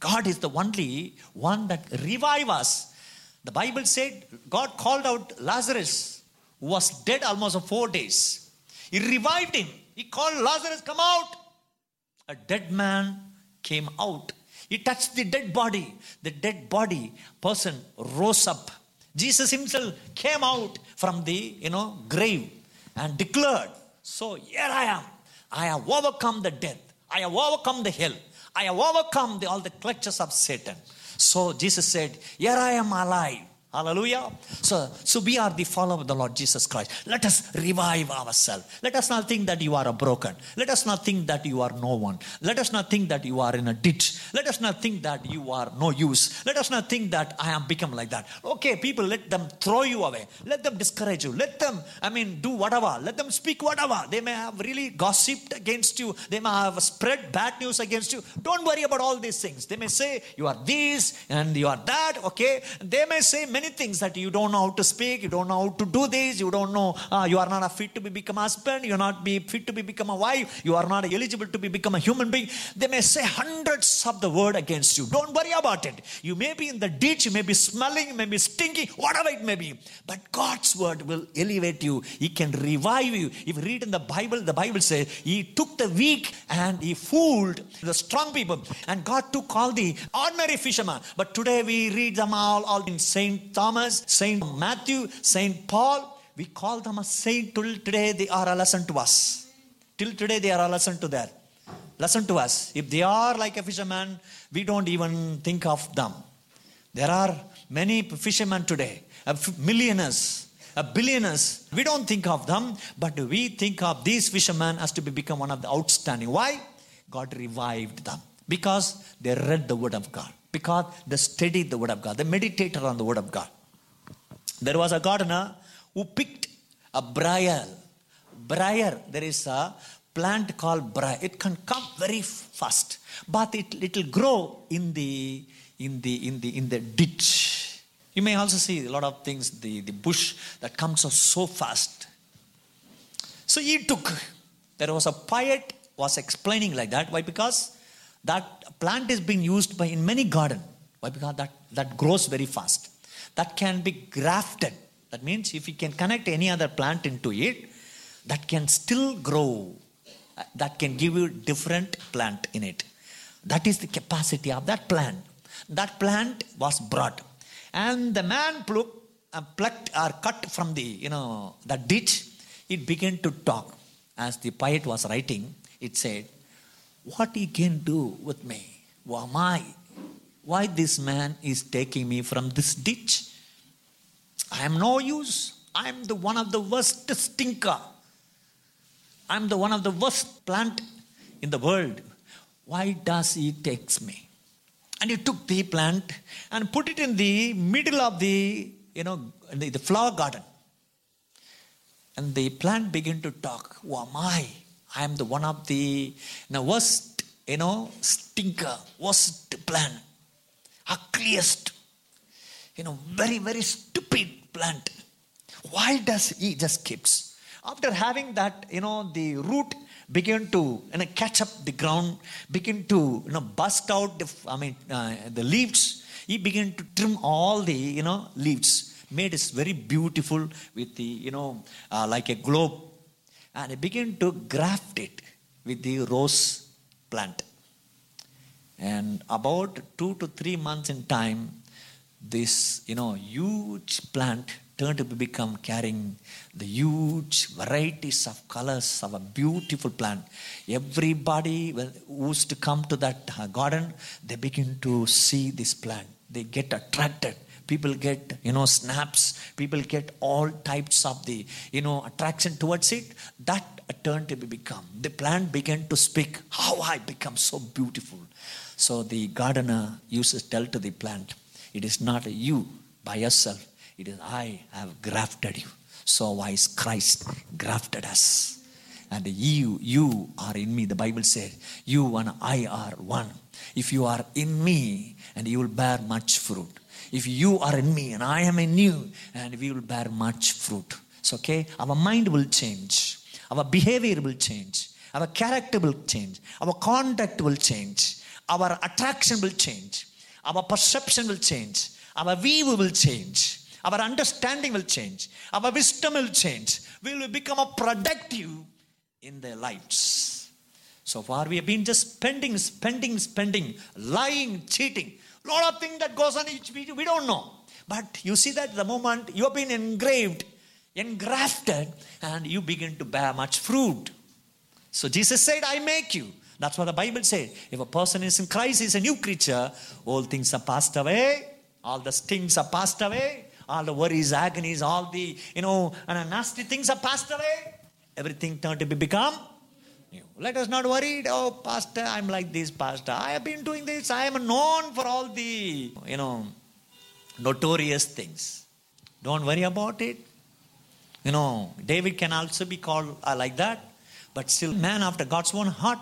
God is the only one that revive us. The Bible said God called out Lazarus, who was dead almost for four days. He revived him. He called Lazarus, come out. A dead man came out. He touched the dead body. The dead body person rose up. Jesus himself came out from the you know grave and declared, So here I am. I have overcome the death. I have overcome the hell. I have overcome the, all the clutches of Satan. So Jesus said, Here I am alive. Hallelujah. So, so we are the follower of the Lord Jesus Christ. Let us revive ourselves. Let us not think that you are a broken. Let us not think that you are no one. Let us not think that you are in a ditch. Let us not think that you are no use. Let us not think that I am become like that. Okay, people, let them throw you away. Let them discourage you. Let them, I mean, do whatever. Let them speak whatever. They may have really gossiped against you. They may have spread bad news against you. Don't worry about all these things. They may say you are this and you are that. Okay. They may say many things that you don't know how to speak, you don't know how to do this, you don't know, uh, you are not fit to be become a husband, you are not be fit to be become a wife, you are not eligible to be become a human being. They may say hundreds of the word against you. Don't worry about it. You may be in the ditch, you may be smelling, you may be stinking, whatever it may be. But God's word will elevate you. He can revive you. If you read in the Bible, the Bible says He took the weak and He fooled the strong people. And God took all the ordinary fishermen. But today we read them all, all in Saint Thomas, Saint Matthew, Saint Paul. We call them a saint till today they are a lesson to us. Till today they are a lesson to that. Lesson to us. If they are like a fisherman, we don't even think of them. There are many fishermen today, millionaires, billionaires. We don't think of them, but we think of these fishermen as to be become one of the outstanding. Why? God revived them because they read the word of God because they studied the word of God. They meditated on the word of God. There was a gardener who picked a briar. Briar, there is a plant called briar. It can come very fast, but it it will grow in the in the in the in the ditch. You may also see a lot of things, the, the bush that comes out so fast. So he took, there was a poet was explaining like that. Why? Because that plant is being used by in many garden. Why? Because that, that grows very fast. That can be grafted. That means if you can connect any other plant into it, that can still grow. That can give you different plant in it. That is the capacity of that plant. That plant was brought. And the man plucked, uh, plucked or cut from the, you know, that ditch, it began to talk. As the poet was writing, it said, what he can do with me? Who am I? Why this man is taking me from this ditch? I am no use. I am the one of the worst stinker. I am the one of the worst plant in the world. Why does he takes me? And he took the plant and put it in the middle of the, you know, the, flower garden. And the plant began to talk. Who am I? I am the one of the now worst, you know, stinker, worst plant, ugliest, you know, very, very stupid plant. Why does he just keeps? After having that, you know, the root begin to you know, catch up the ground, begin to you know bust out the I mean uh, the leaves. He began to trim all the you know leaves, made it very beautiful with the you know uh, like a globe and he began to graft it with the rose plant. And about two to three months in time, this you know huge plant turned to become carrying the huge varieties of colors of a beautiful plant. Everybody who used to come to that garden, they begin to see this plant. They get attracted people get you know snaps. People get all types of the you know attraction towards it. That turned to be become. The plant began to speak how i become so beautiful. So the gardener uses tell to the plant it is not you by yourself. It is i have grafted you. So wise christ grafted us? And you you are in me. The bible says you and i are one. If you are in me and you will bear much fruit if you are in me and I am in you, and we will bear much fruit. It's okay. Our mind will change, our behavior will change, our character will change, our conduct will change, our attraction will change, our perception will change, our view will change, our understanding will change, our wisdom will change. We will become a productive in their lives. So far, we have been just spending, spending, spending, lying, cheating. Lot of things that goes on which we, we don't know. But you see that the moment you have been engraved, engrafted, and you begin to bear much fruit. So Jesus said, I make you. That's what the Bible said. If a person is in Christ, he's a new creature. All things are passed away. All the stings are passed away. All the worries, agonies, all the, you know, and nasty things are passed away. Everything turned to be become Let us not worry. Oh, pastor, I'm like this, pastor. I have been doing this. I am known for all the, you know, notorious things. Don't worry about it. You know, David can also be called uh, like that, but still, man after God's own heart,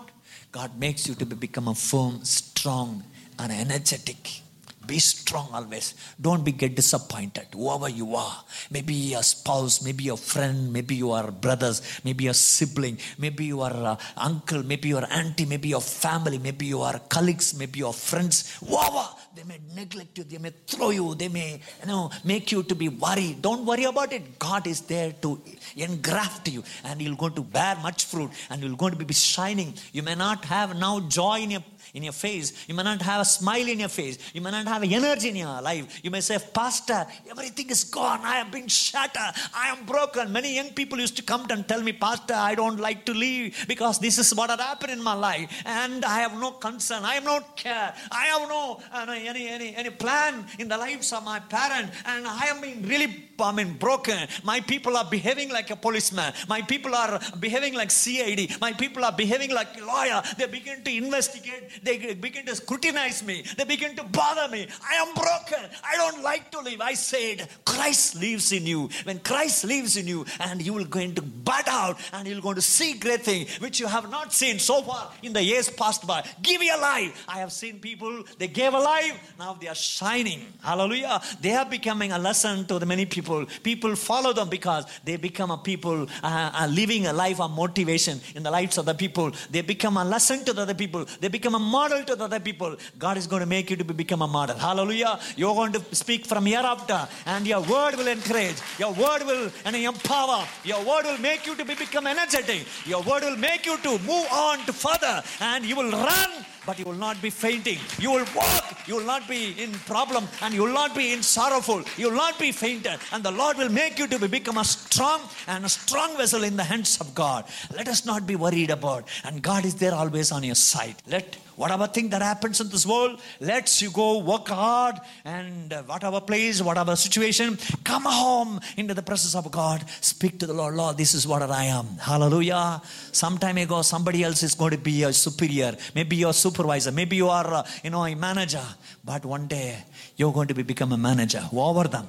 God makes you to be, become a firm, strong, and energetic. Be strong always. Don't be get disappointed. Whoever you are, maybe your spouse, maybe your friend, maybe your brothers, maybe your sibling, maybe your uh, uncle, maybe your auntie, maybe your family, maybe your colleagues, maybe your friends. Whoever they may neglect you, they may throw you, they may you know make you to be worried. Don't worry about it. God is there to engraft you, and you're going to bear much fruit, and you're going to be shining. You may not have now joy in your in your face. You may not have a smile in your face. You may not have energy in your life. You may say, Pastor, everything is gone. I have been shattered. I am broken. Many young people used to come and tell me, Pastor, I don't like to leave because this is what had happened in my life. And I have no concern. I have no care. I have no uh, any, any, any plan in the lives of my parents. And I am being really I mean, broken. My people are behaving like a policeman. My people are behaving like CID. My people are behaving like a lawyer. They begin to investigate. They begin to scrutinize me. They begin to bother me. I am broken. I don't like to live. I said, Christ lives in you. When Christ lives in you, and you will going to bud out, and you're going to see great things which you have not seen so far in the years past by. Give your life. I have seen people, they gave a life. Now they are shining. Hallelujah. They are becoming a lesson to the many people people. Follow them because they become a people uh, uh, living a life of motivation in the lives of the people. They become a lesson to the other people. They become a model to the other people. God is going to make you to become a model. Hallelujah. You're going to speak from hereafter and your word will encourage. Your word will and empower. Your word will make you to be, become energetic. Your word will make you to move on to further and you will run but you will not be fainting. You will walk, you will not be in problem, and you will not be in sorrowful. You will not be fainted, and the Lord will make you to be, become a strong and a strong vessel in the hands of God. Let us not be worried about, and God is there always on your side. Let whatever thing that happens in this world, let's you go work hard and whatever place, whatever situation, come home into the presence of God. Speak to the Lord, Lord, this is what I am. Hallelujah. Some time ago, somebody else is going to be your superior, maybe your supervisor, maybe you are, uh, you know, a manager, but one day you're going to be become a manager over them.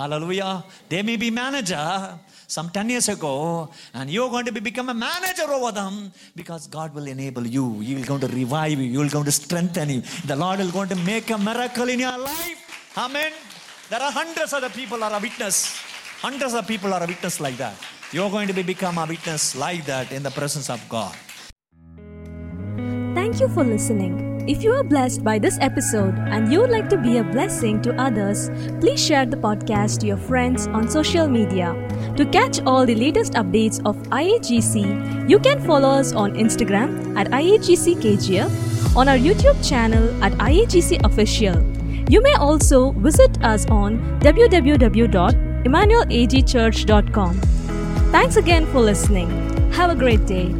Hallelujah. They may be manager, some 10 years ago, and you're going to be become a manager over them because God will enable you. He will going to revive you. You will going to strengthen you. The Lord will going to make a miracle in your life. Amen. There are hundreds of the people are a witness. Hundreds of people are a witness like that. You're going to be become a witness like that in the presence of God. Thank you for listening. If you are blessed by this episode and you would like to be a blessing to others, please share the podcast to your friends on social media. To catch all the latest updates of IAGC, you can follow us on Instagram at IAGCKGF, on our YouTube channel at IAGC Official. You may also visit us on www.emmanuelagchurch.com. Thanks again for listening. Have a great day.